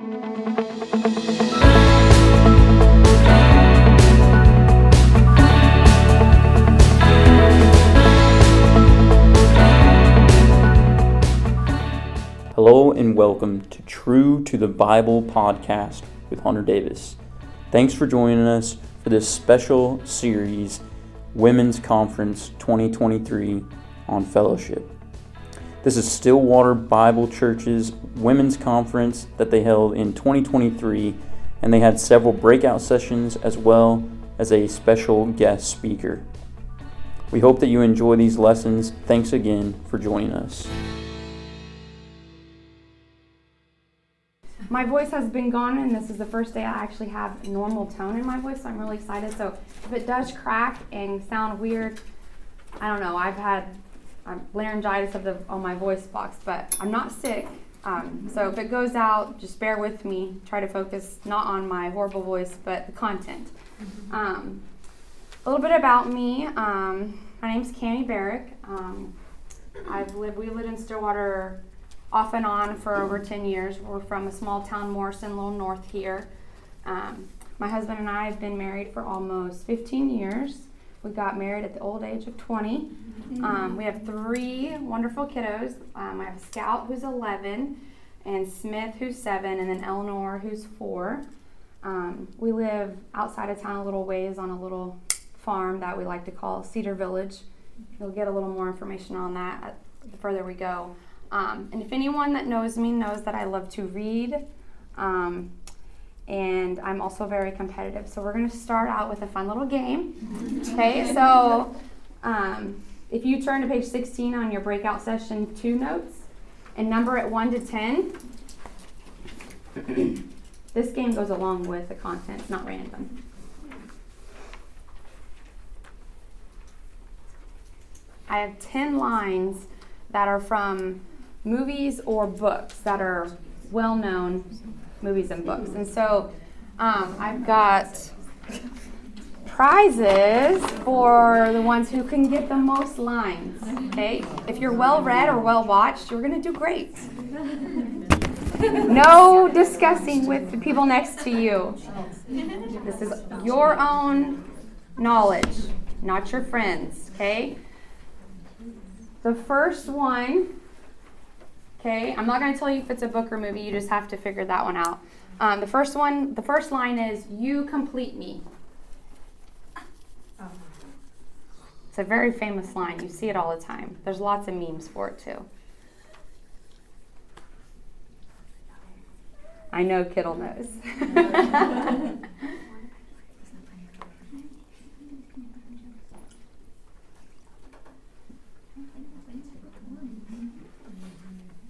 Hello and welcome to True to the Bible podcast with Hunter Davis. Thanks for joining us for this special series, Women's Conference 2023 on Fellowship. This is Stillwater Bible Church's Women's Conference that they held in 2023, and they had several breakout sessions as well as a special guest speaker. We hope that you enjoy these lessons. Thanks again for joining us. My voice has been gone, and this is the first day I actually have normal tone in my voice, so I'm really excited. So if it does crack and sound weird, I don't know. I've had um, laryngitis of the on my voice box, but I'm not sick. Um, so if it goes out, just bear with me. Try to focus not on my horrible voice, but the content. Um, a little bit about me. Um, my name's Cami Barrick. Um, I've lived. We lived in Stillwater off and on for over 10 years. We're from a small town, Morrison, a little north here. Um, my husband and I have been married for almost 15 years. We got married at the old age of 20. Um, we have three wonderful kiddos. Um, I have Scout, who's 11, and Smith, who's 7, and then Eleanor, who's 4. Um, we live outside of town a little ways on a little farm that we like to call Cedar Village. You'll get a little more information on that the further we go. Um, and if anyone that knows me knows that I love to read, um, and I'm also very competitive. So we're going to start out with a fun little game. Okay, so um, if you turn to page 16 on your breakout session two notes and number it 1 to 10, this game goes along with the content, it's not random. I have 10 lines that are from movies or books that are well known movies and books. And so um, I've got prizes for the ones who can get the most lines. Okay? If you're well read or well watched, you're going to do great. No discussing with the people next to you. This is your own knowledge, not your friends. Okay? The first one Okay, I'm not going to tell you if it's a book or movie. You just have to figure that one out. Um, the first one, the first line is "You complete me." It's a very famous line. You see it all the time. There's lots of memes for it too. I know Kittle knows.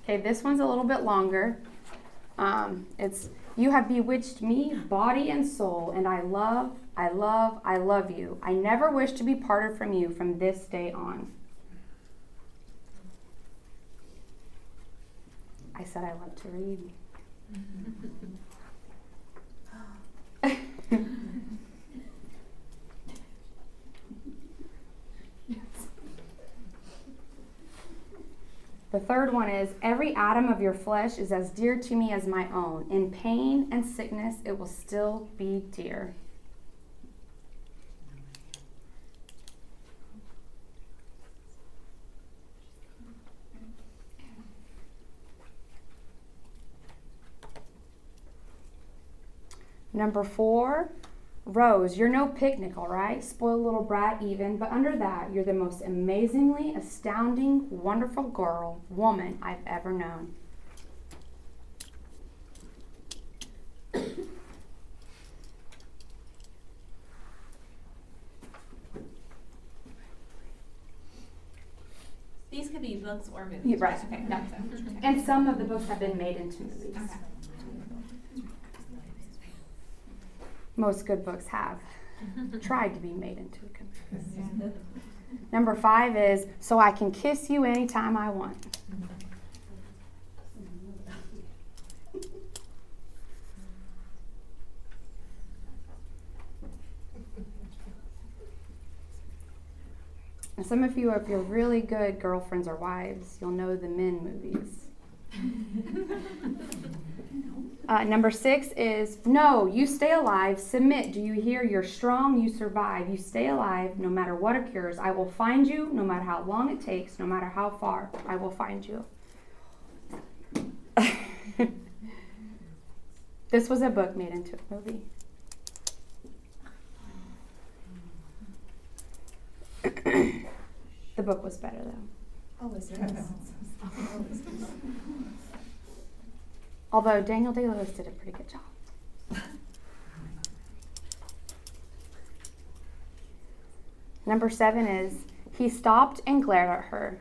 Okay, this one's a little bit longer. Um, it's you have bewitched me, body and soul, and I love, I love, I love you. I never wish to be parted from you from this day on. I said I love to read. The third one is every atom of your flesh is as dear to me as my own. In pain and sickness, it will still be dear. Number four, Rose, you're no picnic, all right? Spoiled little brat, even, but under that, you're the most amazingly astounding, wonderful girl, woman I've ever known. These could be books or movies. right, okay, it. And some of the books have been made into movies. Okay. Most good books have tried to be made into a good Number five is so I can kiss you anytime I want. And some of you, if you're really good girlfriends or wives, you'll know the men movies. Uh, number six is no, you stay alive, submit. Do you hear? You're strong, you survive. You stay alive no matter what occurs. I will find you no matter how long it takes, no matter how far. I will find you. this was a book made into a movie. the book was better though. Oh, is it? Although Daniel Day Lewis did a pretty good job. Number seven is he stopped and glared at her.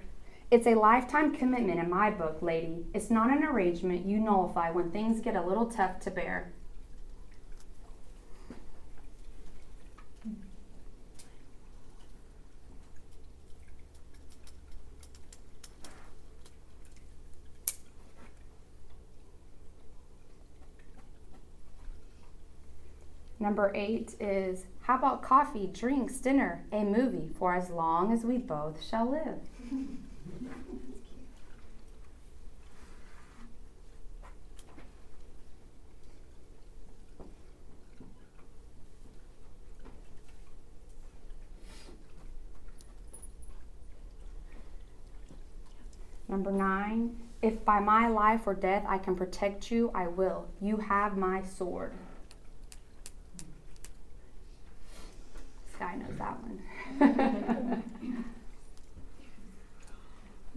It's a lifetime commitment in my book, lady. It's not an arrangement you nullify when things get a little tough to bear. Number eight is how about coffee, drinks, dinner, a movie for as long as we both shall live? Number nine, if by my life or death I can protect you, I will. You have my sword. Guy knows that one.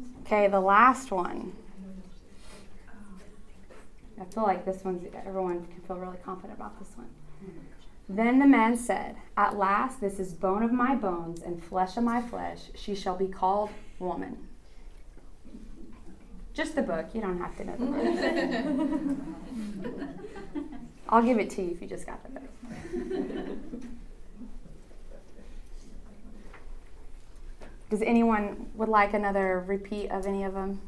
okay, the last one. I feel like this one's, everyone can feel really confident about this one. Then the man said, At last, this is bone of my bones and flesh of my flesh. She shall be called woman. Just the book. You don't have to know the book. I'll give it to you if you just got the book. Does anyone would like another repeat of any of them?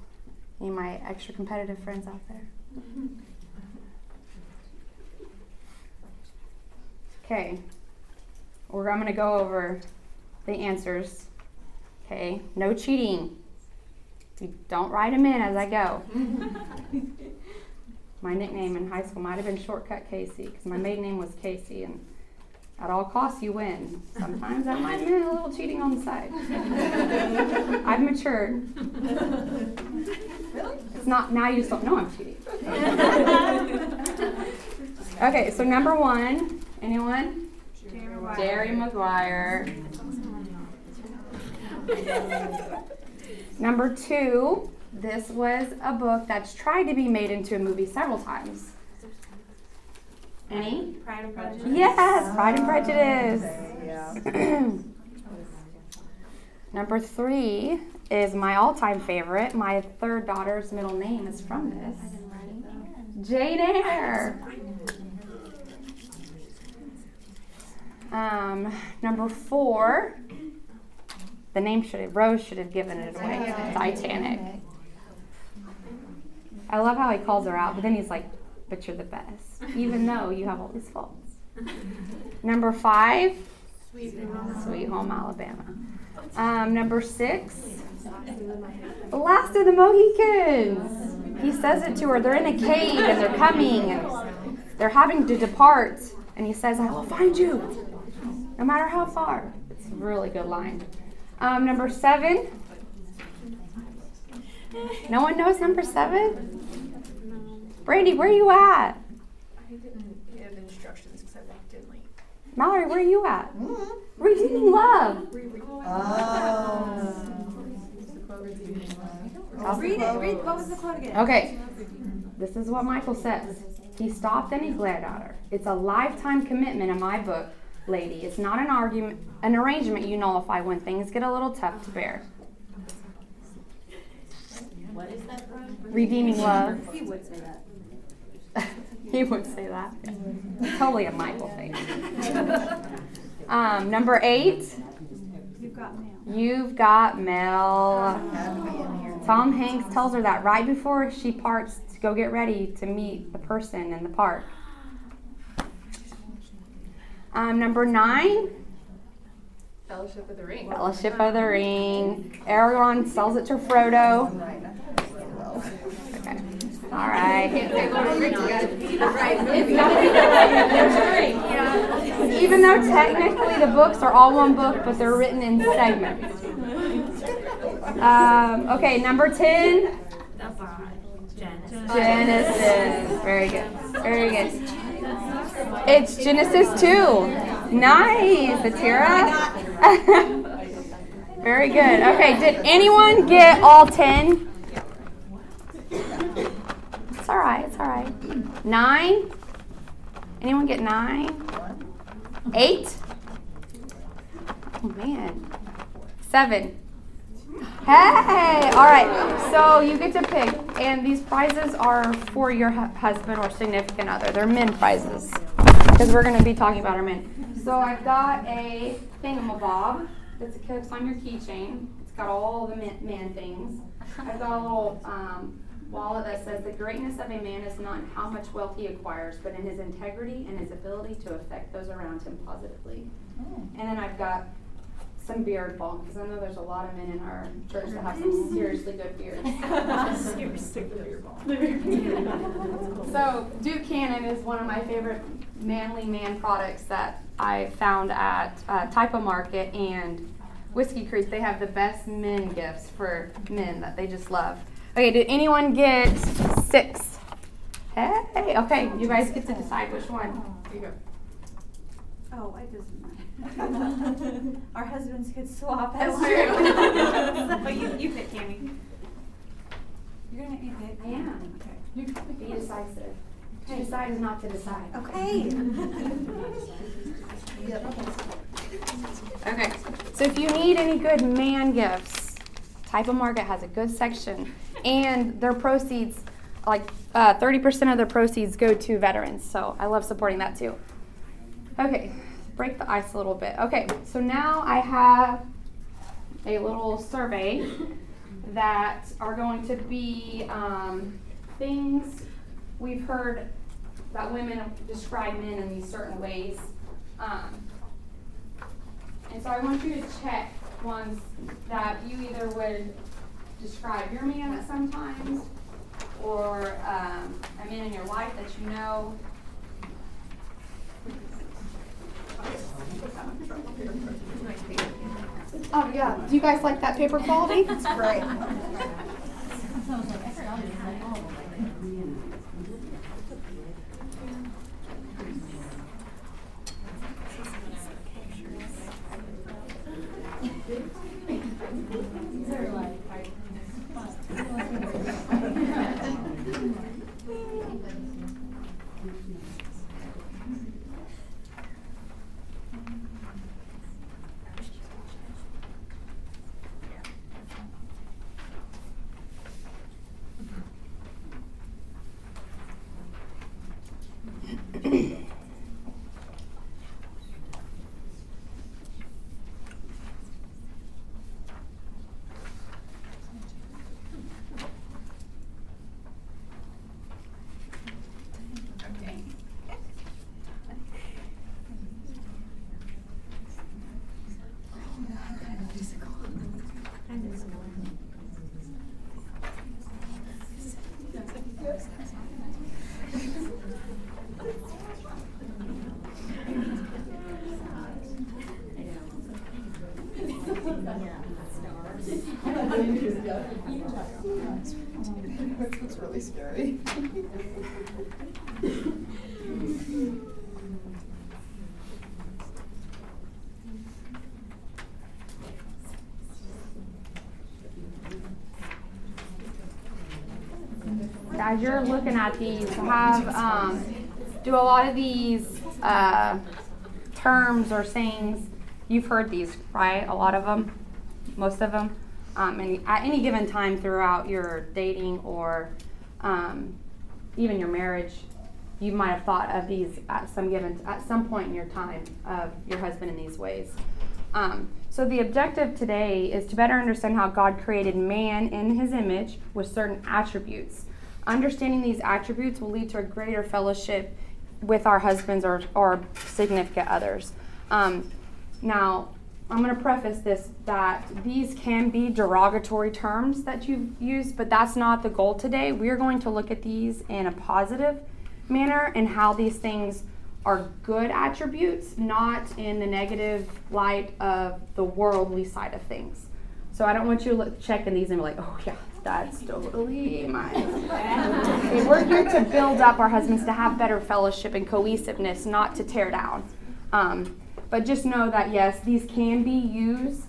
Any of my extra competitive friends out there? Okay. We're, I'm going to go over the answers. Okay. No cheating. You don't write them in as I go. my nickname in high school might have been Shortcut Casey because my maiden name was Casey and at all costs you win. Sometimes that might mean a little cheating on the side. I've matured. Really? It's not now you just don't know I'm cheating. okay, so number one, anyone? Jerry Maguire. number two, this was a book that's tried to be made into a movie several times. Any? Pride and Prejudice. Yes, Pride and Prejudice. Number three is my all-time favorite. My third daughter's middle name is from this. Jane Eyre. Um, number four, the name should have, Rose should have given it away. Titanic. I love how he calls her out, but then he's like, but you're the best, even though you have all these faults. Number five, Sweet Home, Sweet Home Alabama. Um, number six, The Last of the Mohicans. He says it to her. They're in a cave and they're coming and they're having to depart. And he says, I will find you, no matter how far. It's a really good line. Um, number seven. No one knows number seven? Brandy, where are you at? I didn't give instructions because I walked in late. Mallory, where are you at? Mm-hmm. Redeeming love. Oh. Read it. Read. What was the quote again? Okay. This is what Michael says. He stopped and he glared at her. It's a lifetime commitment in my book, lady. It's not an argument, an arrangement you nullify when things get a little tough to bear. What is that from? Redeeming love. He would say that. he would say that. Totally a Michael thing. Um, number eight. You've got mail. You've got mail. Tom Hanks tells her that right before she parts to go get ready to meet the person in the park. Um, number nine. Fellowship of the Ring. Fellowship of the Ring. Aragorn sells it to Frodo. All right. Even though technically the books are all one book, but they're written in segments. Um, okay, number 10. Genesis. Very good. Very good. It's Genesis 2. Nice, Atira. Very good. Okay, did anyone get all 10? It's all right. It's all right. Nine? Anyone get nine? Eight? Oh, man. Seven. Hey! All right. So you get to pick. And these prizes are for your hu- husband or significant other. They're men prizes. Because we're going to be talking about our men. So I've got a thingamabob that's a, goes on your keychain. It's got all the man, man things. I've got a little um, that says the greatness of a man is not in how much wealth he acquires, but in his integrity and his ability to affect those around him positively. And then I've got some beard balm because I know there's a lot of men in our church that have some seriously good beards. seriously good beard bulk. so Duke Cannon is one of my favorite manly man products that I found at uh, Typo Market and Whiskey Creek. They have the best men gifts for men that they just love. Okay, did anyone get six? Hey, okay, you guys get to decide which one. Here you go. Oh, I just. Our husbands could swap. That's true. so you, you pick, Tammy. You're gonna make me pick. I am. Okay. You can be decisive. To decide is not to decide. Okay. Okay, so if you need any good man gifts, Type of Market has a good section, and their proceeds, like uh, 30% of their proceeds go to veterans. So I love supporting that too. Okay, break the ice a little bit. Okay, so now I have a little survey that are going to be um, things we've heard that women describe men in these certain ways. Um, and so I want you to check ones that you either would describe your man at sometimes or um, a man in your life that you know. Oh, yeah. Do you guys like that paper quality? It's great. really scary. as you're looking at these, have um, do a lot of these uh, terms or sayings. You've heard these, right? A lot of them, most of them, um, and at any given time throughout your dating or um, even your marriage, you might have thought of these at some given at some point in your time of your husband in these ways. Um, so the objective today is to better understand how God created man in His image with certain attributes. Understanding these attributes will lead to a greater fellowship with our husbands or, or significant others. Um, now, I'm going to preface this that these can be derogatory terms that you've used, but that's not the goal today. We're going to look at these in a positive manner and how these things are good attributes, not in the negative light of the worldly side of things. So I don't want you to look, check in these and be like, oh yeah, that's totally mine. okay, we're here to build up our husbands to have better fellowship and cohesiveness, not to tear down. Um, but just know that yes, these can be used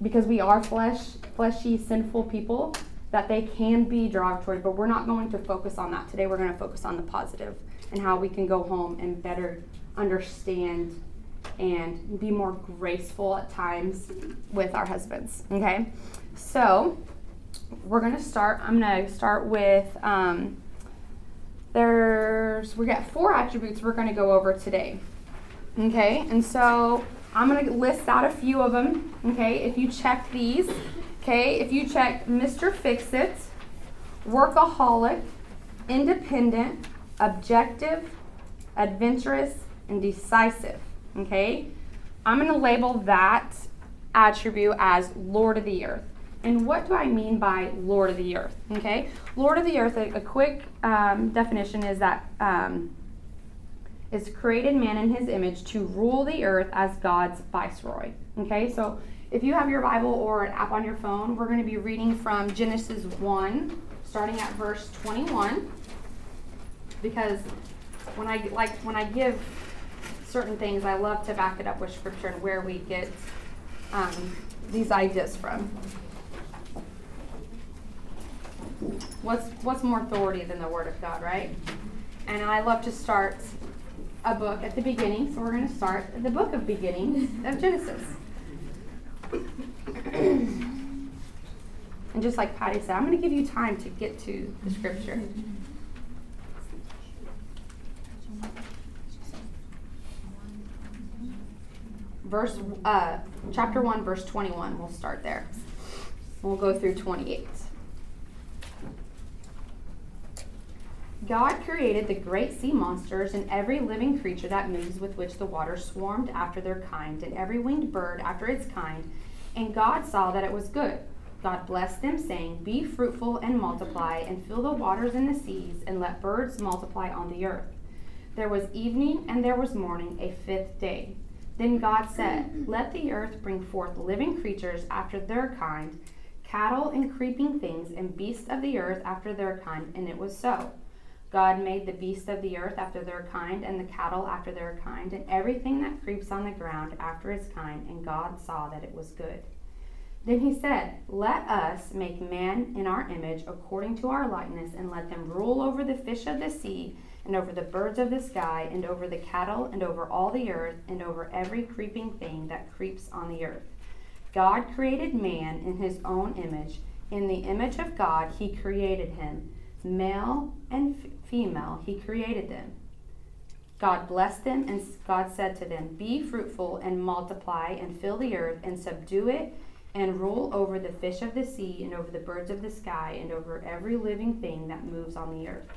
because we are flesh, fleshy, sinful people. That they can be derogatory, but we're not going to focus on that today. We're going to focus on the positive and how we can go home and better understand and be more graceful at times with our husbands. Okay, so we're gonna start. I'm gonna start with um, there's we got four attributes we're gonna go over today. Okay, and so I'm gonna list out a few of them. Okay, if you check these, okay, if you check Mr. Fix It, workaholic, independent, objective, adventurous, and decisive. Okay, I'm gonna label that attribute as Lord of the Earth. And what do I mean by Lord of the Earth? Okay, Lord of the Earth. A, a quick um, definition is that um, is created man in His image to rule the earth as God's viceroy. Okay, so if you have your Bible or an app on your phone, we're going to be reading from Genesis one, starting at verse 21. Because when I like when I give certain things, I love to back it up with scripture and where we get um, these ideas from. What's what's more authority than the Word of God, right? And I love to start a book at the beginning, so we're going to start the book of beginnings of Genesis. and just like Patty said, I'm going to give you time to get to the scripture. Verse, uh, chapter 1, verse 21. We'll start there. We'll go through 28. God created the great sea monsters and every living creature that moves with which the waters swarmed after their kind, and every winged bird after its kind. And God saw that it was good. God blessed them, saying, Be fruitful and multiply, and fill the waters and the seas, and let birds multiply on the earth. There was evening and there was morning, a fifth day. Then God said, Let the earth bring forth living creatures after their kind, cattle and creeping things, and beasts of the earth after their kind. And it was so. God made the beasts of the earth after their kind, and the cattle after their kind, and everything that creeps on the ground after its kind, and God saw that it was good. Then he said, Let us make man in our image, according to our likeness, and let them rule over the fish of the sea, and over the birds of the sky, and over the cattle, and over all the earth, and over every creeping thing that creeps on the earth. God created man in his own image. In the image of God, he created him. Male and female, he created them. God blessed them, and God said to them, Be fruitful and multiply, and fill the earth, and subdue it, and rule over the fish of the sea, and over the birds of the sky, and over every living thing that moves on the earth.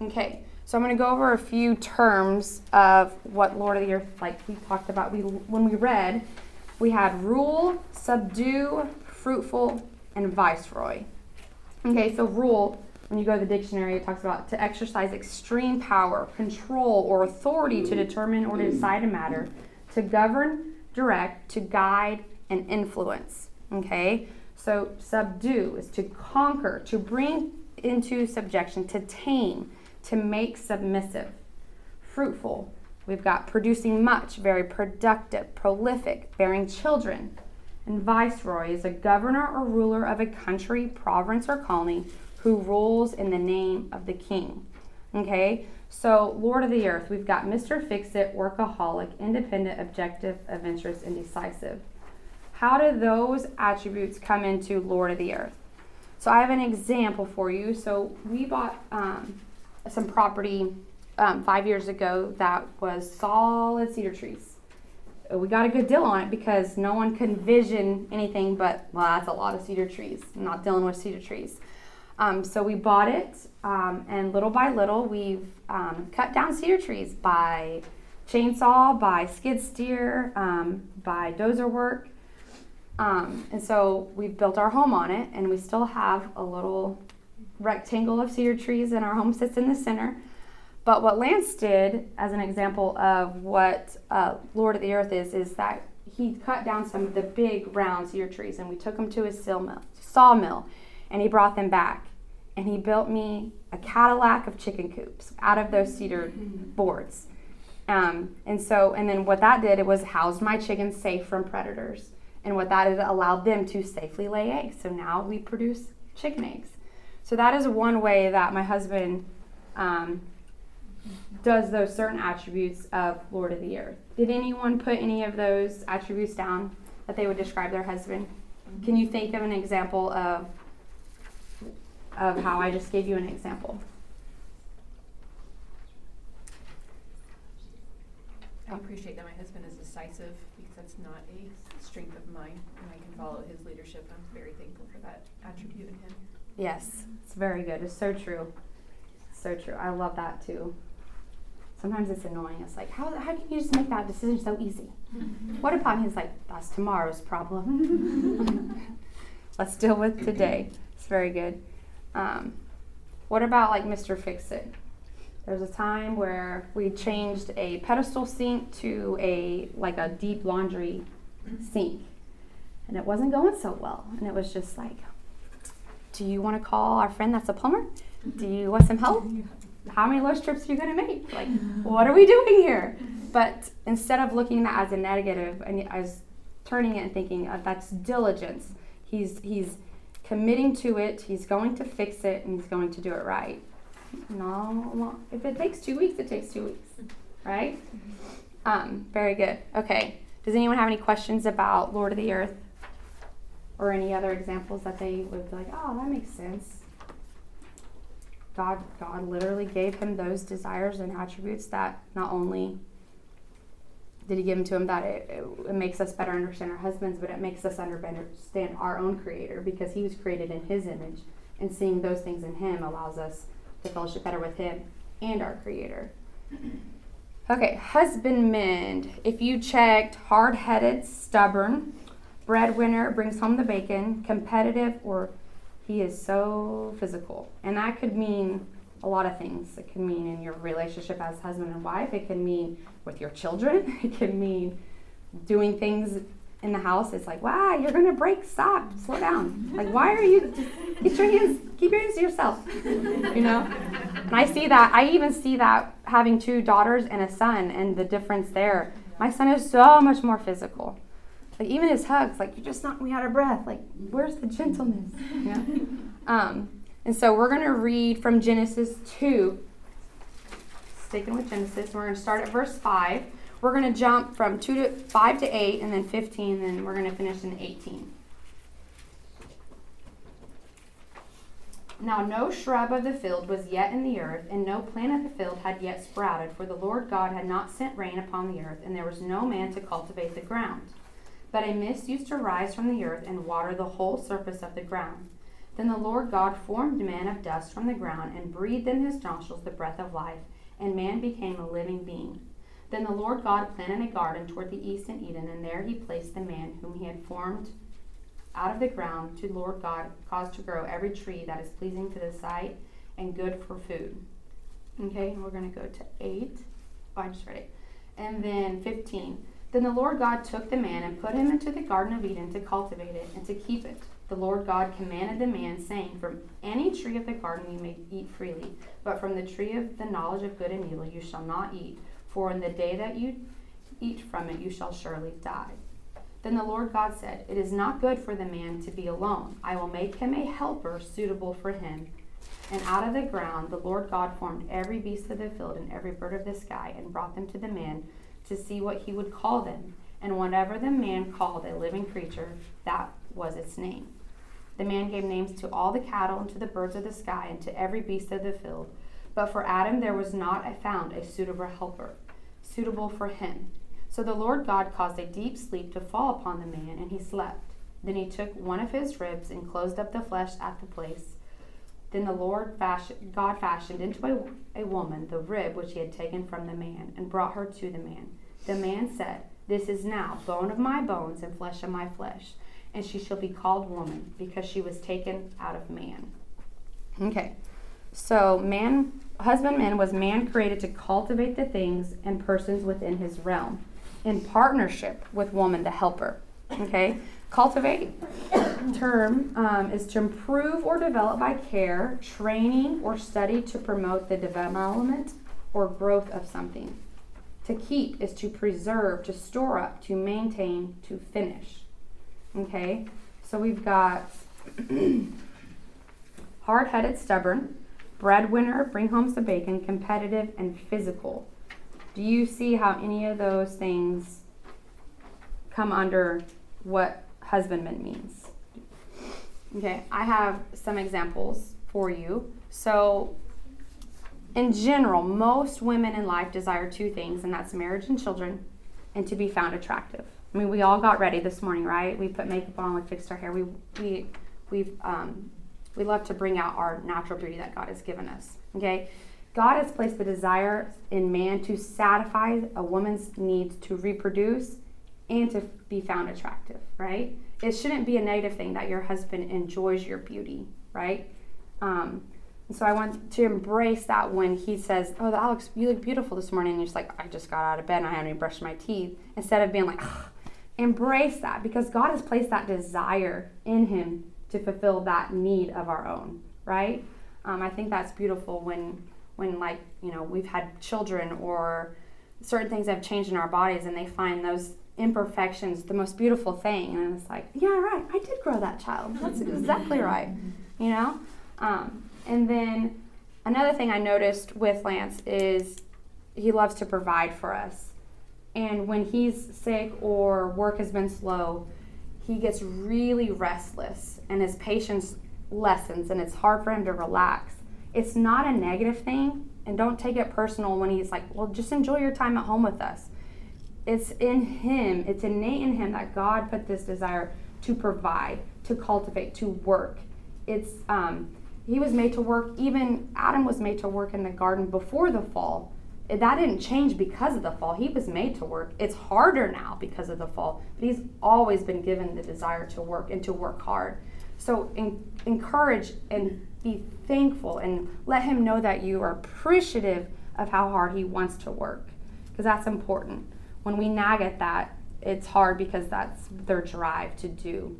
Okay, so I'm going to go over a few terms of what Lord of the Earth, like we talked about. We when we read, we had rule, subdue, fruitful, and viceroy. Okay, so rule when you go to the dictionary, it talks about to exercise extreme power, control, or authority to determine or to decide a matter, to govern, direct, to guide, and influence. Okay? So, subdue is to conquer, to bring into subjection, to tame, to make submissive. Fruitful, we've got producing much, very productive, prolific, bearing children. And viceroy is a governor or ruler of a country, province, or colony who rules in the name of the king. Okay? So, Lord of the Earth, we've got Mr. Fix It, workaholic, independent, objective, adventurous, and decisive. How do those attributes come into Lord of the Earth? So, I have an example for you. So, we bought um, some property um, five years ago that was solid cedar trees. We got a good deal on it because no one could envision anything but, well, that's a lot of cedar trees. I'm not dealing with cedar trees. Um, so we bought it, um, and little by little, we've um, cut down cedar trees by chainsaw, by skid steer, um, by dozer work. Um, and so we've built our home on it, and we still have a little rectangle of cedar trees, and our home sits in the center. But what Lance did, as an example of what uh, Lord of the Earth is, is that he cut down some of the big round cedar trees and we took them to his sawmill, sawmill and he brought them back. And he built me a Cadillac of chicken coops out of those cedar boards. Um, and so, and then what that did, it was housed my chickens safe from predators. And what that did, it allowed them to safely lay eggs. So now we produce chicken eggs. So that is one way that my husband um, does those certain attributes of Lord of the Earth. Did anyone put any of those attributes down that they would describe their husband? Can you think of an example of of how I just gave you an example? I appreciate that my husband is decisive because that's not a strength of mine, and I can follow his leadership. I'm very thankful for that attribute in him. Yes, it's very good. It's so true. So true. I love that too. Sometimes it's annoying. It's like, how, how can you just make that decision so easy? What about he's like, that's tomorrow's problem. Let's deal with today. It's very good. Um, what about like Mr. Fix It? There's a time where we changed a pedestal sink to a like a deep laundry sink, and it wasn't going so well. And it was just like, do you want to call our friend that's a plumber? Do you want some help? How many Lowe's trips are you going to make? Like, what are we doing here? But instead of looking at that as a negative and as turning it and thinking uh, that's diligence, he's he's committing to it. He's going to fix it and he's going to do it right. No, well, if it takes two weeks, it takes two weeks, right? Um, very good. Okay. Does anyone have any questions about Lord of the Earth or any other examples that they would be like, oh, that makes sense? God, God literally gave him those desires and attributes that not only did he give them to him that it, it, it makes us better understand our husbands, but it makes us understand our own creator because he was created in his image. And seeing those things in him allows us to fellowship better with him and our creator. Okay, husbandman. If you checked hard headed, stubborn, breadwinner, brings home the bacon, competitive, or he is so physical. And that could mean a lot of things. It can mean in your relationship as husband and wife, it can mean with your children, it can mean doing things in the house. It's like, wow, you're gonna break, stop, slow down. Like, why are you get your hands, keep your hands to yourself. You know? And I see that, I even see that having two daughters and a son and the difference there. My son is so much more physical. Like even his hugs, like you just knocked me out of breath. Like, where's the gentleness? Know? Um, and so we're going to read from Genesis 2. Sticking with Genesis, we're going to start at verse 5. We're going to jump from 2 to 5 to 8 and then 15 and then we're going to finish in 18. Now no shrub of the field was yet in the earth, and no plant of the field had yet sprouted, for the Lord God had not sent rain upon the earth, and there was no man to cultivate the ground. But a mist used to rise from the earth and water the whole surface of the ground. Then the Lord God formed man of dust from the ground and breathed in his nostrils the breath of life, and man became a living being. Then the Lord God planted a garden toward the east in Eden, and there he placed the man whom he had formed out of the ground to Lord God caused to grow every tree that is pleasing to the sight and good for food. Okay, we're going to go to 8. Oh, I just read it. And then 15. Then the Lord God took the man and put him into the Garden of Eden to cultivate it and to keep it. The Lord God commanded the man, saying, From any tree of the garden you may eat freely, but from the tree of the knowledge of good and evil you shall not eat, for in the day that you eat from it you shall surely die. Then the Lord God said, It is not good for the man to be alone. I will make him a helper suitable for him. And out of the ground the Lord God formed every beast of the field and every bird of the sky, and brought them to the man to see what he would call them. And whatever the man called a living creature, that was its name. The man gave names to all the cattle and to the birds of the sky and to every beast of the field. But for Adam there was not found a suitable helper, suitable for him. So the Lord God caused a deep sleep to fall upon the man, and he slept. Then he took one of his ribs and closed up the flesh at the place. Then the Lord God fashioned into a, a woman the rib which he had taken from the man, and brought her to the man. The man said, This is now bone of my bones and flesh of my flesh, and she shall be called woman, because she was taken out of man. Okay. So, man, husbandman was man created to cultivate the things and persons within his realm in partnership with woman, the helper. Okay? Cultivate term um, is to improve or develop by care, training, or study to promote the development or growth of something. To keep is to preserve, to store up, to maintain, to finish. Okay? So we've got hard headed, stubborn, breadwinner, bring home some bacon, competitive, and physical. Do you see how any of those things come under what husbandman means? Okay, I have some examples for you. So, in general, most women in life desire two things, and that's marriage and children, and to be found attractive. I mean, we all got ready this morning, right? We put makeup on, we fixed our hair, we we we've um, we love to bring out our natural beauty that God has given us. Okay, God has placed the desire in man to satisfy a woman's needs to reproduce and to be found attractive, right? It shouldn't be a negative thing that your husband enjoys your beauty, right? Um, so I want to embrace that when he says, "Oh, Alex, you look beautiful this morning," and you're just like, "I just got out of bed and I haven't even brushed my teeth," instead of being like. Embrace that because God has placed that desire in him to fulfill that need of our own, right? Um, I think that's beautiful when when like you know we've had children or certain things have changed in our bodies and they find those imperfections the most beautiful thing. And it's like yeah right i did grow that child. That's exactly right you know? Um, and then another thing i noticed with lance is he loves to provide for us and when he's sick or work has been slow he gets really restless and his patience lessens and it's hard for him to relax. It's not a negative thing and don't take it personal when he's like well just enjoy your time at home with us. It's in him it's innate in him that god put this desire to provide to cultivate to work. It's um, he was made to work even adam was made to work in the garden before the fall that didn't change because of the fall he was made to work it's harder now because of the fall but he's always been given the desire to work and to work hard so in, encourage and be thankful and let him know that you are appreciative of how hard he wants to work because that's important. When we nag at that, it's hard because that's their drive to do.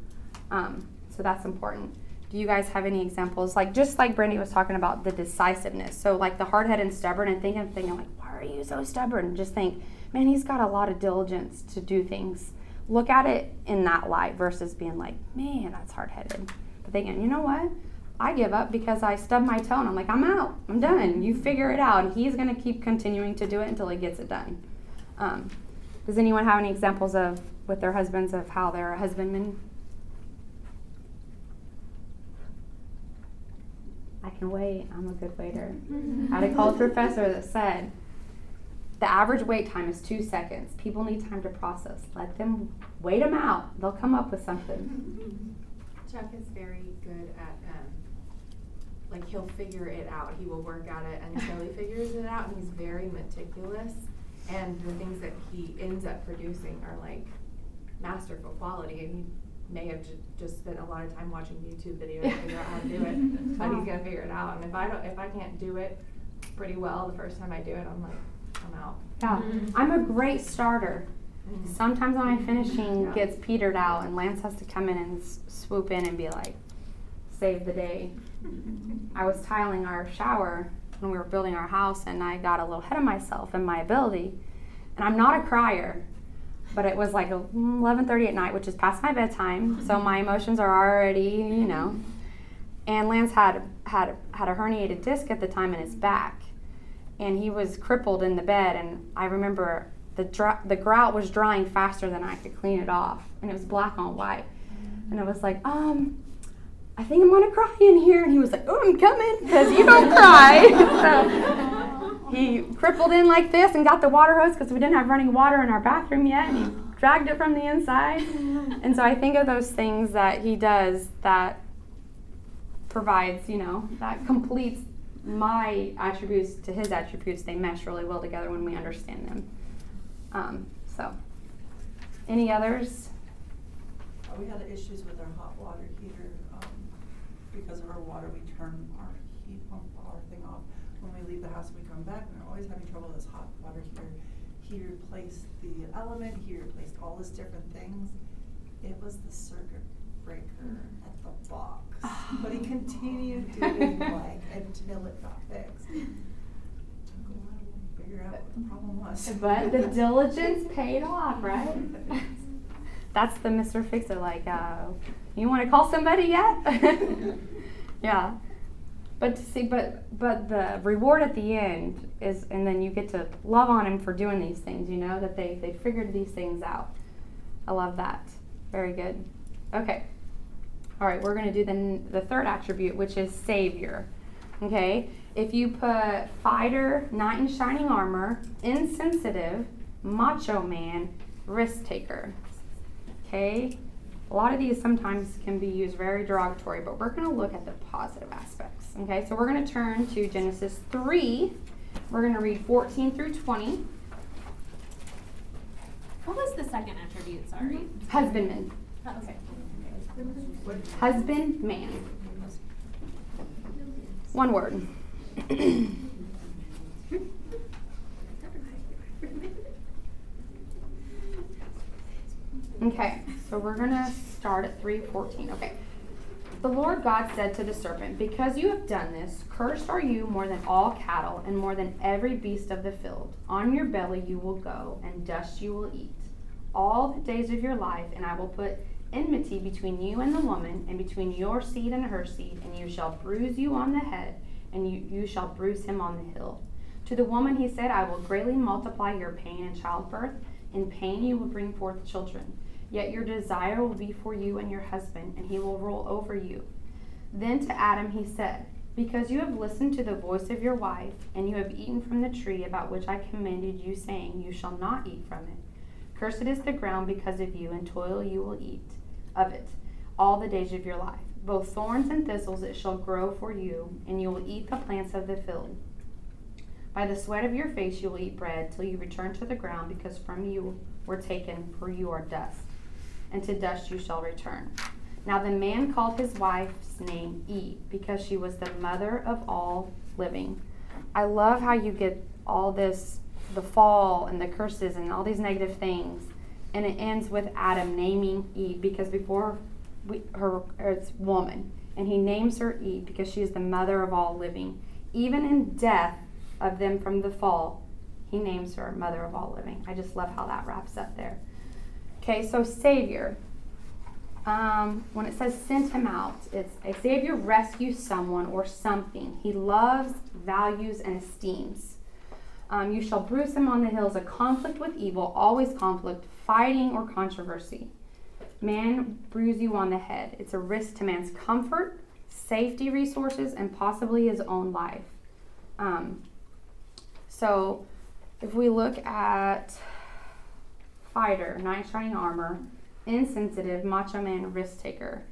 Um, so that's important. Do you guys have any examples? Like just like Brandy was talking about the decisiveness. So like the hard headed and stubborn and thinking thinking like, why are you so stubborn? Just think, man, he's got a lot of diligence to do things. Look at it in that light versus being like, man, that's hard headed. But thinking, you know what? I give up because I stub my toe and I'm like, I'm out. I'm done. You figure it out. And he's going to keep continuing to do it until he gets it done. Um, does anyone have any examples of with their husbands of how they're a husbandman? I can wait. I'm a good waiter. I had a college professor that said the average wait time is two seconds. People need time to process. Let them wait them out. They'll come up with something. Chuck is very good at um, like he'll figure it out. He will work at it until he figures it out, and he's very meticulous. And the things that he ends up producing are like masterful quality. And he may have ju- just spent a lot of time watching YouTube videos to figure out how to do it, but he's gonna figure it out. And if I don't, if I can't do it pretty well the first time I do it, I'm like, I'm out. Yeah, mm-hmm. I'm a great starter. Mhm. Sometimes my mm-hmm. finishing Yeah. gets petered out, and Lance has to come in and s- swoop in and be like, save the day. Mm-hmm. I was tiling our shower when we were building our house, and I got a little ahead of myself in my ability. And I'm not a crier, but it was like 11:30 mm, at night, which is past my bedtime, so mm-hmm. my emotions are already, you know. Mm-hmm. And Lance had had had a herniated disc at the time in his back, and he was crippled in the bed. And I remember the dr- the grout was drying faster than I could clean it off, and it was black on white. Mm-hmm. And I was like, um, I think I'm gonna cry in here. And he was like, Oh, I'm coming, because you don't cry. so he crippled in like this and got the water hose because we didn't have running water in our bathroom yet, and he dragged it from the inside. And so I think of those things that he does that provides, you know, that completes my attributes to his attributes. They mesh really well together when we understand them. Um, so, any others? Uh, We had issues with our hot water heater, um, because of our water, we turn our heat pump, our we leave the house and we come back, and we're always having trouble with this hot water heater. He replaced the element, he replaced all these different things. It was the circuit breaker at the box. But he continued doing like until it got fixed. Took a while to figure out what the problem was. But the diligence paid off, right? That's the Mr. Fixer. Like, uh, you want to call somebody yet? yeah. But to see, but but the reward at the end is, and then you get to love on him for doing these things. You know that they they figured these things out. I love that. Very good. Okay. All right, we're going to do the the third attribute, which is savior. Okay. If you put fighter, knight in shining armor, insensitive, macho man, risk taker. Okay. A lot of these sometimes can be used very derogatory, but we're going to look at the positive aspects. Okay, so we're going to turn to Genesis 3. We're going to read 14 through 20. What was the second attribute? Sorry. Mm-hmm. Husbandman. Oh, okay. Husbandman. One word. Okay, so we're gonna start at 314. Okay. The Lord God said to the serpent, Because you have done this, cursed are you more than all cattle and more than every beast of the field. On your belly you will go, and dust you will eat all the days of your life, and I will put enmity between you and the woman, and between your seed and her seed, and you shall bruise you on the head, and you, you shall bruise him on the heel. To the woman he said, I will greatly multiply your pain in childbirth. In pain you will bring forth children. Yet your desire will be for you and your husband, and he will rule over you. Then to Adam he said, Because you have listened to the voice of your wife, and you have eaten from the tree about which I commanded you, saying, You shall not eat from it. Cursed is the ground because of you, and toil you will eat of it all the days of your life. Both thorns and thistles it shall grow for you, and you will eat the plants of the field. By the sweat of your face you will eat bread till you return to the ground, because from you were taken, for you are dust, and to dust you shall return. Now the man called his wife's name Eve, because she was the mother of all living. I love how you get all this the fall and the curses and all these negative things. And it ends with Adam naming Eve because before we, her it's woman, and he names her Eve because she is the mother of all living. Even in death of them from the fall, he names her mother of all living. I just love how that wraps up there. Okay, so Savior. Um, when it says sent him out, it's a Savior rescues someone or something he loves, values, and esteems. Um, you shall bruise him on the hills, a conflict with evil, always conflict, fighting, or controversy. Man bruise you on the head. It's a risk to man's comfort, safety resources, and possibly his own life. Um, so, if we look at fighter, knight shining armor, insensitive, macho man, risk taker.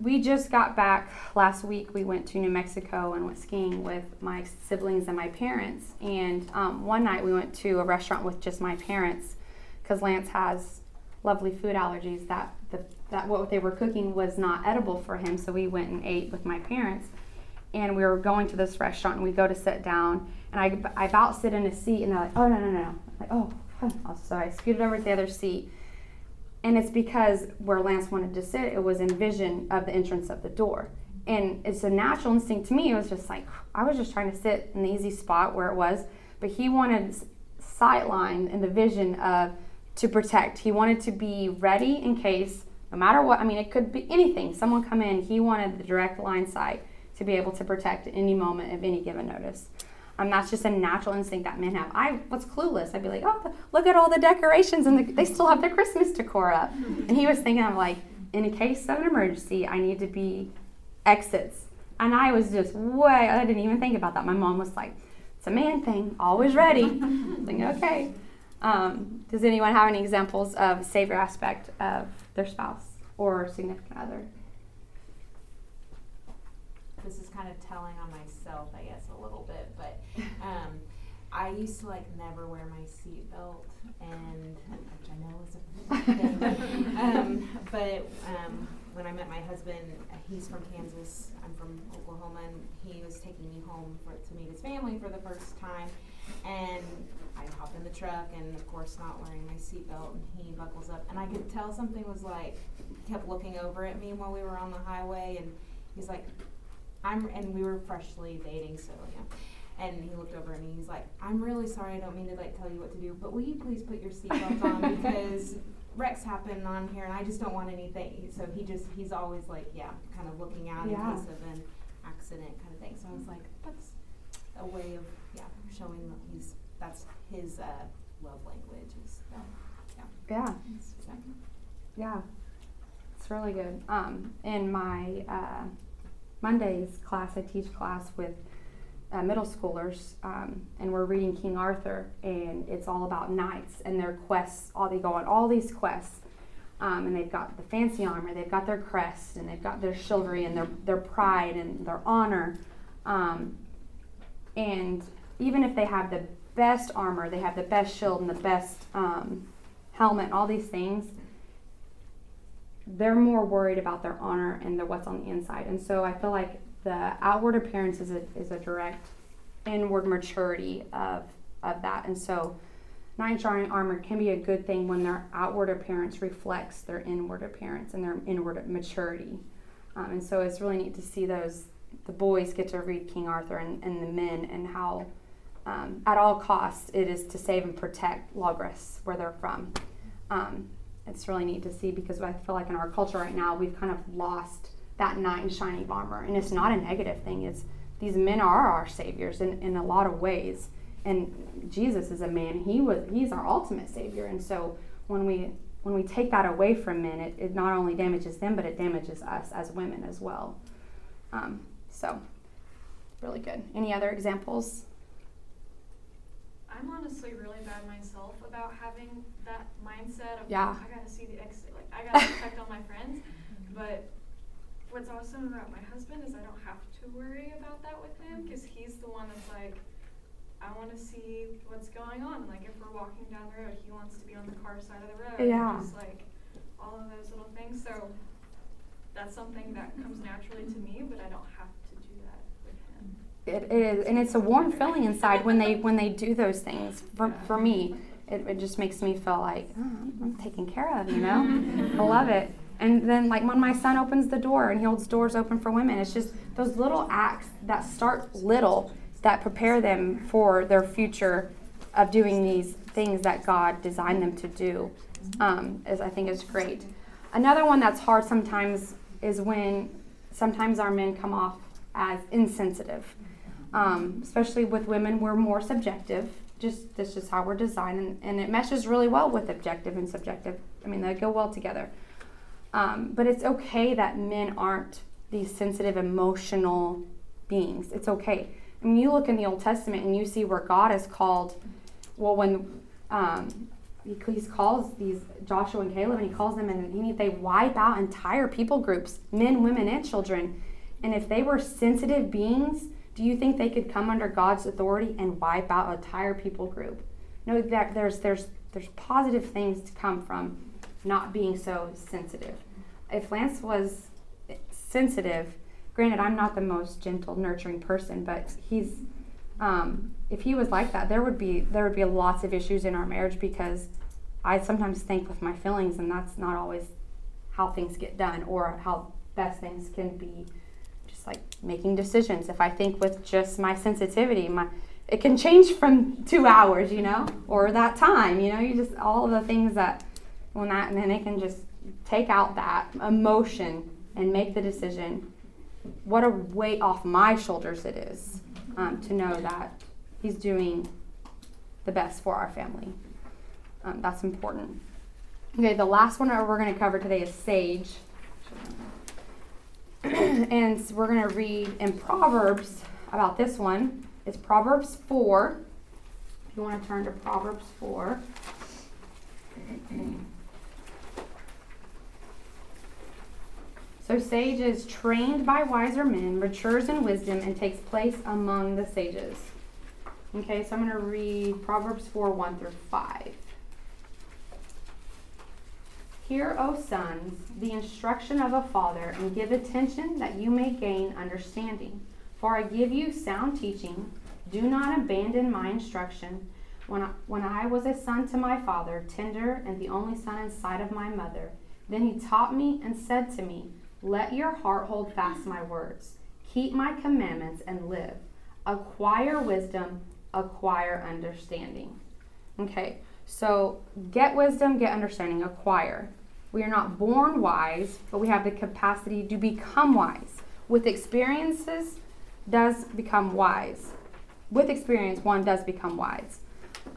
We just got back last week. We went to New Mexico and went skiing with my siblings and my parents. And um, one night we went to a restaurant with just my parents because Lance has lovely food allergies. That the, that what they were cooking was not edible for him, so we went and ate with my parents. And we were going to this restaurant, and we go to sit down, and I, I about sit in a seat, and they're like, "Oh no no no!" I'm like, "Oh," so I scooted over to the other seat and it's because where Lance wanted to sit, it was in vision of the entrance of the door. And it's a natural instinct to me. It was just like, I was just trying to sit in the easy spot where it was, but he wanted sight line and the vision of to protect. He wanted to be ready in case, no matter what, I mean, it could be anything. Someone come in, he wanted the direct line sight to be able to protect any moment of any given notice. Um, that's just a natural instinct that men have. I was clueless. I'd be like, oh, look at all the decorations, and the, they still have their Christmas decor up. And he was thinking, I'm like, in a case of an emergency, I need to be exits. And I was just way, I didn't even think about that. My mom was like, it's a man thing, always ready. I was like, okay. Um, does anyone have any examples of savior aspect of their spouse or significant other? this is kind of telling on myself, I guess, a little bit, but um, I used to like never wear my seatbelt, and which I know is a thing. um, but um, when I met my husband, he's from Kansas. I'm from Oklahoma, and he was taking me home for to meet his family for the first time. And I hop in the truck, and of course, not wearing my seatbelt, and he buckles up, and I could tell something was like kept looking over at me while we were on the highway, and he's like, "I'm," and we were freshly dating, so yeah. And he looked over at me. He's like, "I'm really sorry. I don't mean to like tell you what to do, but will you please put your seatbelt on because wrecks happen on here, and I just don't want anything." So he just he's always like, yeah, kind of looking out Yeah. in case of an accident, kind of thing. So I was like, that's a way of yeah showing that he's that's his uh, love language is that. Yeah, So, yeah. It's really good. Um, in my uh, Mondays class, I teach class with uh, middle schoolers, um, and we're reading King Arthur, and it's all about knights and their quests. All they go on all these quests, um, and they've got the fancy armor, they've got their crest, and they've got their chivalry and their their pride and their honor. Um, and even if they have the best armor, they have the best shield and the best um, helmet, all these things. They're more worried about their honor and the, what's on the inside, and so I feel like the outward appearance is a, is a direct inward maturity of of that, and so in shining armor can be a good thing when their outward appearance reflects their inward appearance and their inward maturity, um, and so it's really neat to see those the boys get to read King Arthur and, and the men and how um, at all costs it is to save and protect Logos where they're from. Um, it's really neat to see because I feel like in our culture right now we've kind of lost that knight in shining armor, and it's not a negative thing. It's these men are our saviors in, in a lot of ways, and Jesus is a man. He was he's our ultimate savior, and so when we when we take that away from men, it, it not only damages them, but it damages us as women as well. Um, so, really good. Any other examples? I'm honestly really bad myself about having that mindset of Yeah. I gotta see the exit, like I gotta protect all my friends. But what's awesome about my husband is I don't have to worry about that with him mm-hmm. because he's the one that's like, I want to see what's going on. Like if we're walking down the road, he wants to be on the car side of the road. Yeah. Just like all of those little things. So that's something that comes naturally to me, but I don't have to do that with him. It, it is, and it's a warm feeling inside when they when they do those things. For for me, it, it just makes me feel like oh, I'm taken care of. You know, I love it. And then like when my son opens the door and he holds doors open for women, it's just those little acts that start little that prepare them for their future of doing these things that God designed them to do. Um, is I think is great. Another one that's hard sometimes is when sometimes our men come off as insensitive um, especially with women, we're more subjective. Just this is how we're designed, and, and it meshes really well with objective and subjective. I mean, they go well together. Um, but it's okay that men aren't these sensitive, emotional beings. It's okay. I mean, you look in the Old Testament and you see where God is called. Well, when um, he, he calls these Joshua and Caleb, and he calls them, and he, they wipe out entire people groups, men, women, and children. And if they were sensitive beings, do you think they could come under God's authority and wipe out an entire people group? No, that there's there's there's positive things to come from not being so sensitive. If Lance was sensitive, granted I'm not the most gentle, nurturing person, but he's um, if he was like that, there would be there would be lots of issues in our marriage because I sometimes think with my feelings, and that's not always how things get done or how best things can be just like making decisions. If I think with just my sensitivity, my it can change from two hours, you know, or that time, you know, you just all the things that when and then it can just take out that emotion and make the decision. What a weight off my shoulders it is um, to know that he's doing the best for our family. Um, that's important. Okay, the last one we're going to cover today is sage. and we're going to read in Proverbs about this one. It's Proverbs 4. If you want to turn to Proverbs 4. So, sage is trained by wiser men, matures in wisdom, and takes place among the sages. Okay, so I'm going to read Proverbs 4 1 through 5. Hear, O sons, the instruction of a father, and give attention that you may gain understanding. For I give you sound teaching. Do not abandon my instruction. When I, when I was a son to my father, tender and the only son in sight of my mother, then he taught me and said to me, Let your heart hold fast my words. Keep my commandments and live. Acquire wisdom, acquire understanding. Okay, so get wisdom, get understanding, acquire. We are not born wise, but we have the capacity to become wise. With experiences, does become wise. With experience, one does become wise.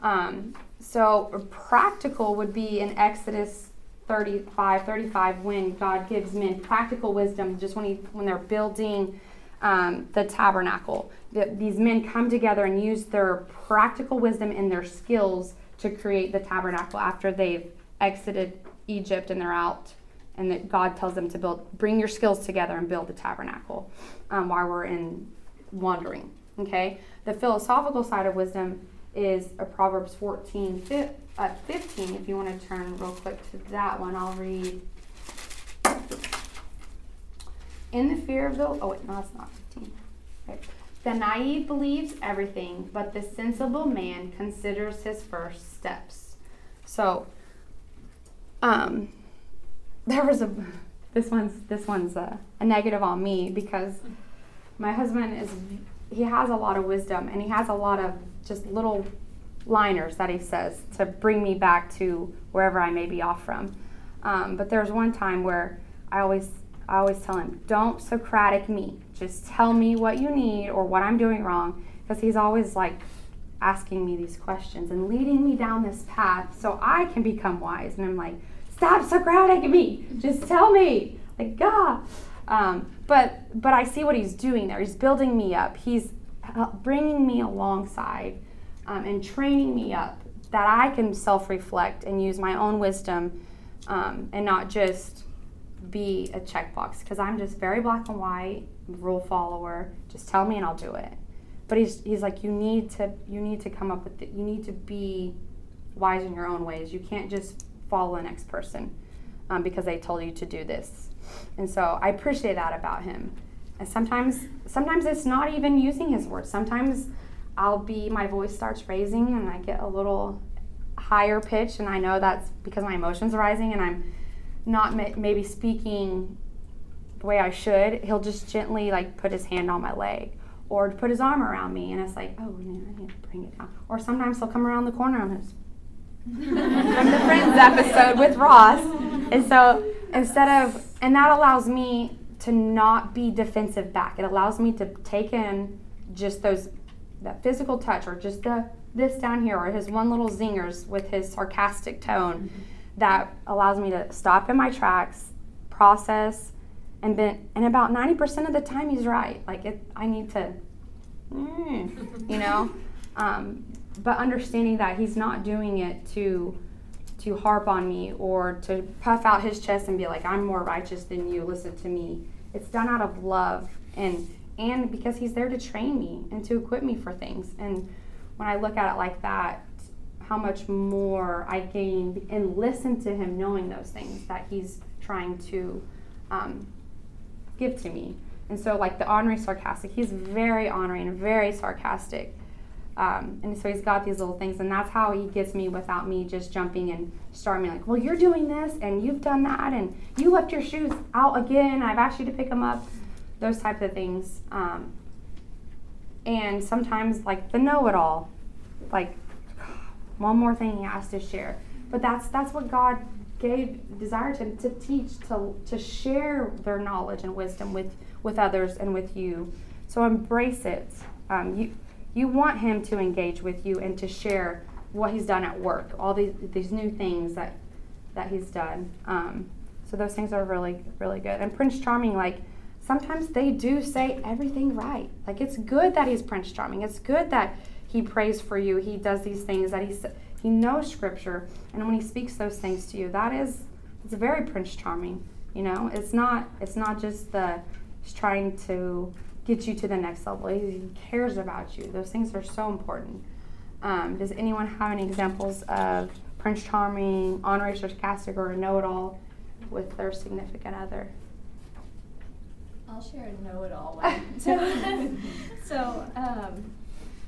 Um, so practical would be in Exodus 35, 35 when God gives men practical wisdom, just when he when they're building um, the tabernacle. The, these men come together and use their practical wisdom and their skills to create the tabernacle after they've exited Egypt and they're out, and that God tells them to build, bring your skills together and build the tabernacle um, while we're in wandering. Okay, the philosophical side of wisdom is a Proverbs 14, uh, 15. If you want to turn real quick to that one, I'll read. In the fear of the oh wait, no, that's not 15. Okay. The naive believes everything, but the sensible man considers his first steps. So, um, there was a this one's this one's a, a negative on me because my husband is he has a lot of wisdom and he has a lot of just little liners that he says to bring me back to wherever I may be off from. Um, but there's one time where I always I always tell him, "Don't Socratic me. Just tell me what you need or what I'm doing wrong," because he's always like asking me these questions and leading me down this path so I can become wise. And I'm like, "Stop Socratic me. Just tell me." Like God. Um, but but I see what he's doing there. He's building me up. He's bringing me alongside um, and training me up that I can self-reflect and use my own wisdom um, and not just be a checkbox because I'm just very black and white rule follower. Just tell me and I'll do it. But he's he's like you need to you need to come up with it. You need to be wise in your own ways. You can't just follow the next person um, because they told you to do this. And so I appreciate that about him. And sometimes sometimes it's not even using his words. Sometimes I'll be my voice starts raising and I get a little higher pitch and I know that's because my emotions are rising and I'm not ma- maybe speaking the way I should. He'll just gently like put his hand on my leg or put his arm around me and it's like, "Oh, man, I need to bring it down." Or sometimes he'll come around the corner and it's from the Friends episode with Ross. And so instead of, and that allows me to not be defensive back. It allows me to take in just those, that physical touch or just the, this down here or his one little zingers with his sarcastic tone mm-hmm. that allows me to stop in my tracks, process, and then, and about 90% of the time he's right. Like it, I need to, mm, you know, um, but understanding that he's not doing it to to harp on me or to puff out his chest and be like i'm more righteous than you listen to me it's done out of love and and because he's there to train me and to equip me for things. And when i look at it like that how much more i gain and listen to him knowing those things that he's trying to um, give to me. And so like the honorary sarcastic. He's very honoring and very sarcastic um, and so he's got these little things, and that's how he gets me without me just jumping and starting like, well, you're doing this, and you've done that, and you left your shoes out again. I've asked you to pick them up. Those types of things. Um, and sometimes like the know-it-all, like one more thing he has to share. But that's that's what God gave desire him to teach, to to share their knowledge and wisdom with with others and with you. So embrace it. Um, you you want him to engage with you and to share what he's done at work, all these these new things that that he's done. Um, so those things are really really good. And Prince Charming, like sometimes they do say everything right. Like it's good that he's Prince Charming. It's good that he prays for you. He does these things that he he knows Scripture, and when he speaks those things to you, that is it's very Prince Charming. You know, it's not it's not just the he's trying to get you to the next level. He cares about you. Those things are so important. Um, does anyone have any examples of Prince Charming, honorary sarcastic, or a know-it-all with their significant other? I'll share a know-it-all one. so, so um,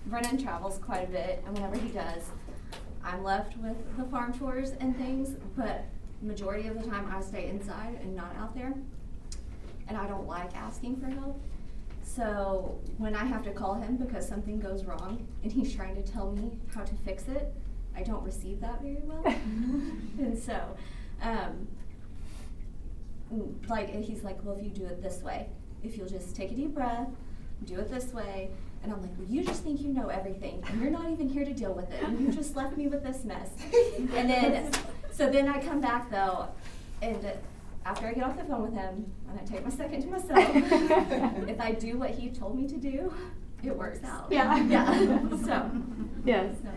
Brennan travels quite a bit, and whenever he does, I'm left with the farm tours and things. But majority of the time, I stay inside and not out there, and I don't like asking for help. So when I have to call him because something goes wrong and he's trying to tell me how to fix it, I don't receive that very well. and so, um, like he's like, well, if you do it this way, if you'll just take a deep breath, do it this way, and I'm like, well, you just think you know everything, and you're not even here to deal with it, and you just left me with this mess. and then, so then I come back though, and after I get off the phone with him, and I take my second to myself, if I do what he told me to do, it works out. Yeah. Yeah. so. Yes. So,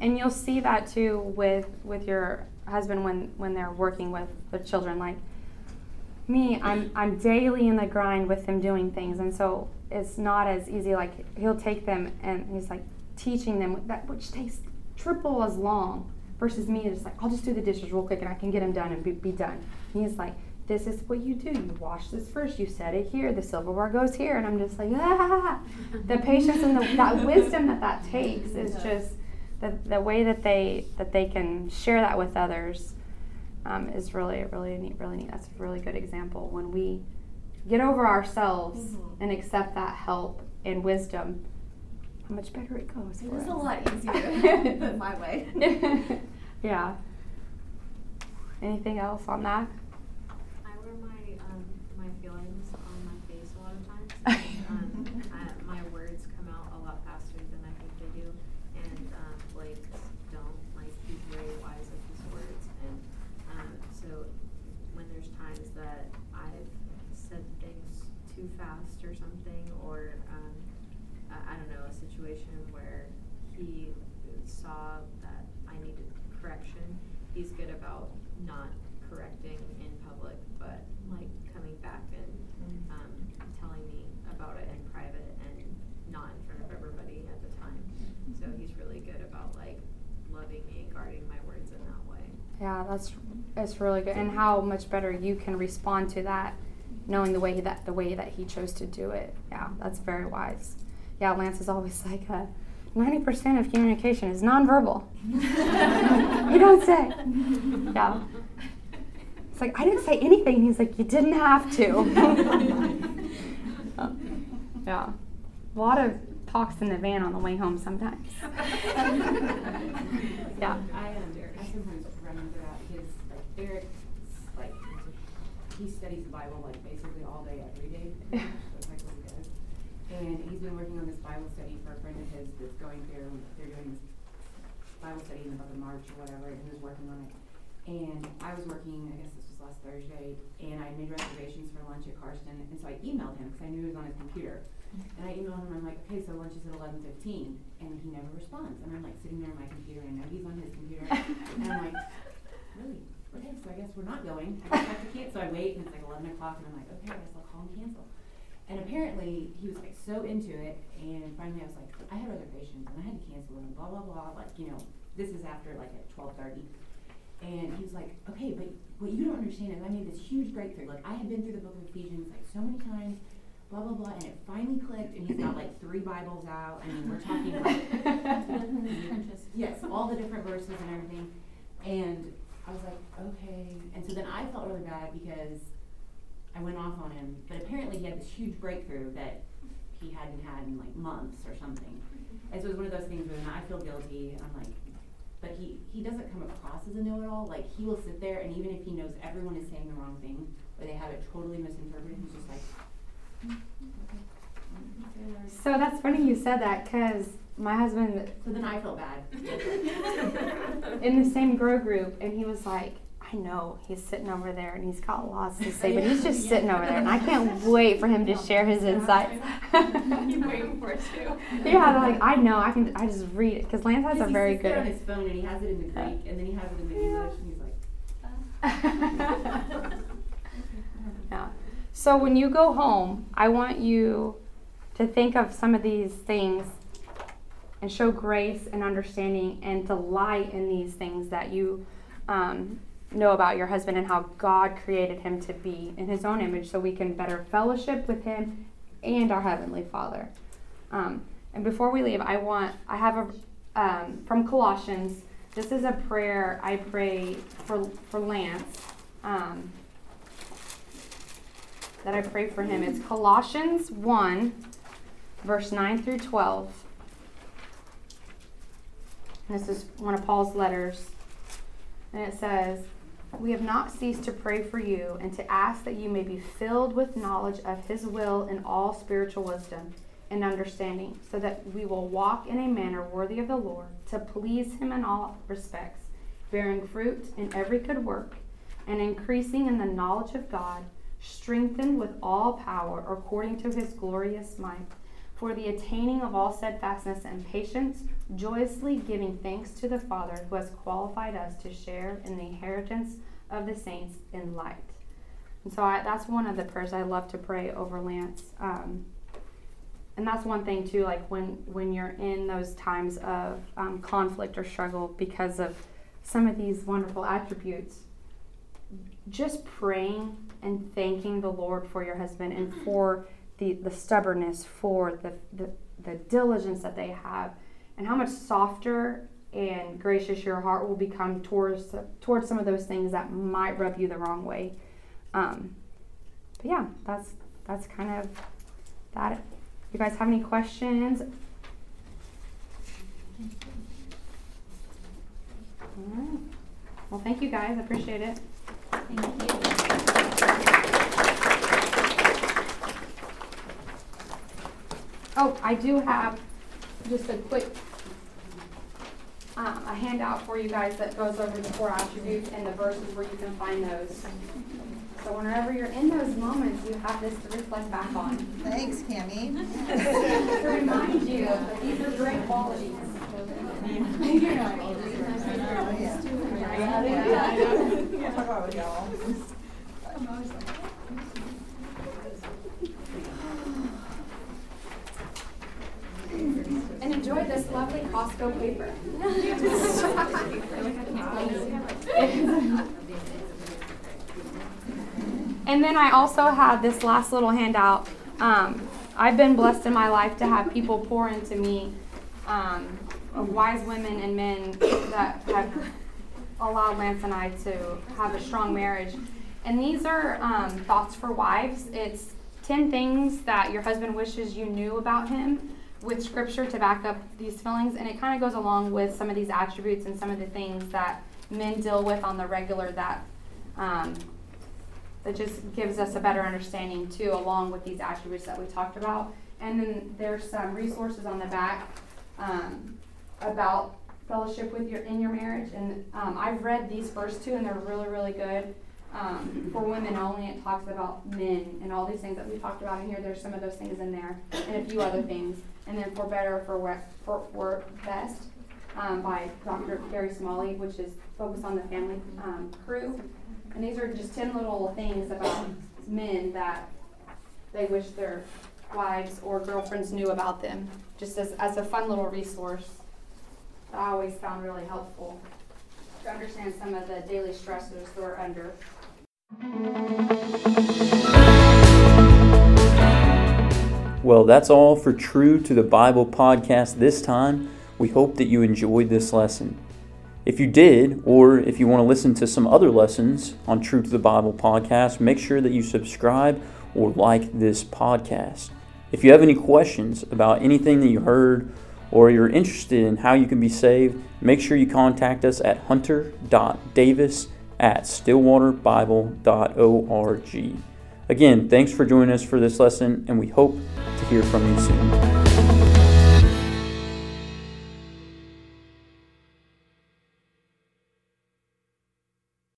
And you'll see that too with with your husband when when they're working with the children. Like me, I'm I'm daily in the grind with them doing things, and so it's not as easy. Like he'll take them and he's like teaching them that which takes triple as long versus me just like I'll just do the dishes real quick and I can get them done and be, be done. And he's like this is what you do. You wash this first. You set it here. The silverware goes here, and I'm just like, ah. The patience and the, that wisdom that that takes is just the, the way that they that they can share that with others um, is really really neat. Really neat. That's a really good example when we get over ourselves Mhm. and accept that help and wisdom. How much better it goes. It was a lot easier my way. yeah. Anything else on that? I wear my um, my feelings on my face a lot of times. um, I, my words come out a lot faster than I think they do, and um, Blake don't like he's very wise with his words, and um, so when there's times that I've said things too fast or something, or um, I, I don't know a situation where he saw that I needed correction, he's good about not correcting in public, but like coming back and um, telling me about it in private and not in front of everybody at the time. So he's really good about like loving me and guarding my words in that way. Yeah, that's it's really good, and how much better you can respond to that, knowing the way that the way that he chose to do it. Yeah, that's very wise. Yeah, Lance is always like, uh, ninety percent of communication is nonverbal. you don't say. Yeah. It's like I didn't say anything. He's like, you didn't have to. yeah, a lot of talks in the van on the way home sometimes. yeah. I um, I sometimes run into that because like Eric's like he studies the Bible like basically all day every day. That's like what he does. And he's been working on this Bible study for a friend of his that's going through. They're doing this Bible study in the book of March or whatever, and he was working on it. And I was working, I guess this was last Thursday, and I made reservations for lunch at Karsten, and so I emailed him because I knew he was on his computer. And I emailed him, I'm like, okay, so lunch is at eleven fifteen, and he never responds. And I'm like sitting there on my computer, and I know he's on his computer, and I'm like, really? Okay, so I guess we're not going. I have to cancel. So I wait, and it's like eleven o'clock, and I'm like, okay, I guess I'll call and cancel. And apparently, he was like so into it, and finally I was like, I had reservations, and I had to cancel them, blah blah blah. Like, you know, this is after like at twelve thirty. And he was like, okay, but what you don't understand is I made this huge breakthrough. Like, I had been through the book of Ephesians like so many times, blah, blah, blah, and it finally clicked, and he's got like three Bibles out. I mean, we're talking like, yes, all the different verses and everything. And I was like, okay. And so then I felt really bad because I went off on him, but apparently he had this huge breakthrough that he hadn't had in like months or something. And so it was one of those things where I feel guilty, I'm like, but he, he doesn't come across as a know-it-all. Like he will sit there, and even if he knows everyone is saying the wrong thing, or they have it totally misinterpreted, he's just like, "Mm, okay, mm, okay, Lord." So that's funny you said that because my husband So then I felt bad. in the same grow group, and he was like, I know he's sitting over there and he's got lots to say, but he's just sitting over there, and I can't wait for him to share his insights. Keep waiting for it too. yeah, they're like I know I can. I just read it because Lance has a very there on good. his phone, and he has it in the Greek, and then he has it in the English, and he's like, yeah. So when you go home, I want you to think of some of these things and show grace and understanding and delight in these things that you um, know about your husband and how God created him to be in his own image so we can better fellowship with him and our heavenly father. Um, and before we leave, I want, I have a, um, from Colossians, this is a prayer I pray for, for Lance. Um, that I pray for him. It's Colossians 1, verse 9 through 12. And this is one of Paul's letters. And it says, We have not ceased to pray for you and to ask that you may be filled with knowledge of his will in all spiritual wisdom and understanding, so that we will walk in a manner worthy of the Lord, to please him in all respects, bearing fruit in every good work, and increasing in the knowledge of God strengthened with all power according to his glorious might, for the attaining of all steadfastness and patience, joyously giving thanks to the Father who has qualified us to share in the inheritance of the saints in light. And so I, that's one of the prayers I love to pray over Lance. Um, and that's one thing too, like when when you're in those times of um, conflict or struggle because of some of these wonderful attributes, just praying and thanking the Lord for your husband and for the, the stubbornness, for the, the, the diligence that they have, and how much softer and gracious your heart will become towards towards some of those things that might rub you the wrong way. Um, but yeah, that's that's kind of that. You guys have any questions? Right. Well, thank you guys. I appreciate it. Thank you. Oh, I do have just a quick um, a handout for you guys that goes over the four attributes and the verses where you can find those. So whenever you're in those moments, you have this to reflect back on. Thanks, Cammy. to remind you that these are great qualities. And enjoy this lovely Costco paper. and then I also have this last little handout. Um, I've been blessed in my life to have people pour into me, um, wise women and men that have allowed Lance and I to have a strong marriage. And these are um, thoughts for wives. It's 10 things that your husband wishes you knew about him with scripture to back up these feelings. And it kind of goes along with some of these attributes and some of the things that men deal with on the regular that. Um, that just gives us a better understanding too, along with these attributes that we talked about. And then there's some resources on the back um, about fellowship with your in your marriage. And um, I've read these first two, and they're really, really good. Um, for women only, it talks about men and all these things that we talked about in here. There's some of those things in there, and a few other things. And then for better, for what, for, for best, um, by Dr. Gary Smalley, which is focused on the family um, crew. And these are just 10 little things about men that they wish their wives or girlfriends knew about them, just as, as a fun little resource that I always found really helpful to understand some of the daily stressors they're under. Well, that's all for True to the Bible podcast this time. We hope that you enjoyed this lesson. If you did, or if you want to listen to some other lessons on True to the Bible podcast, make sure that you subscribe or like this podcast. If you have any questions about anything that you heard or you're interested in how you can be saved, make sure you contact us at hunter.davis at stillwaterbible.org. Again, thanks for joining us for this lesson, and we hope to hear from you soon.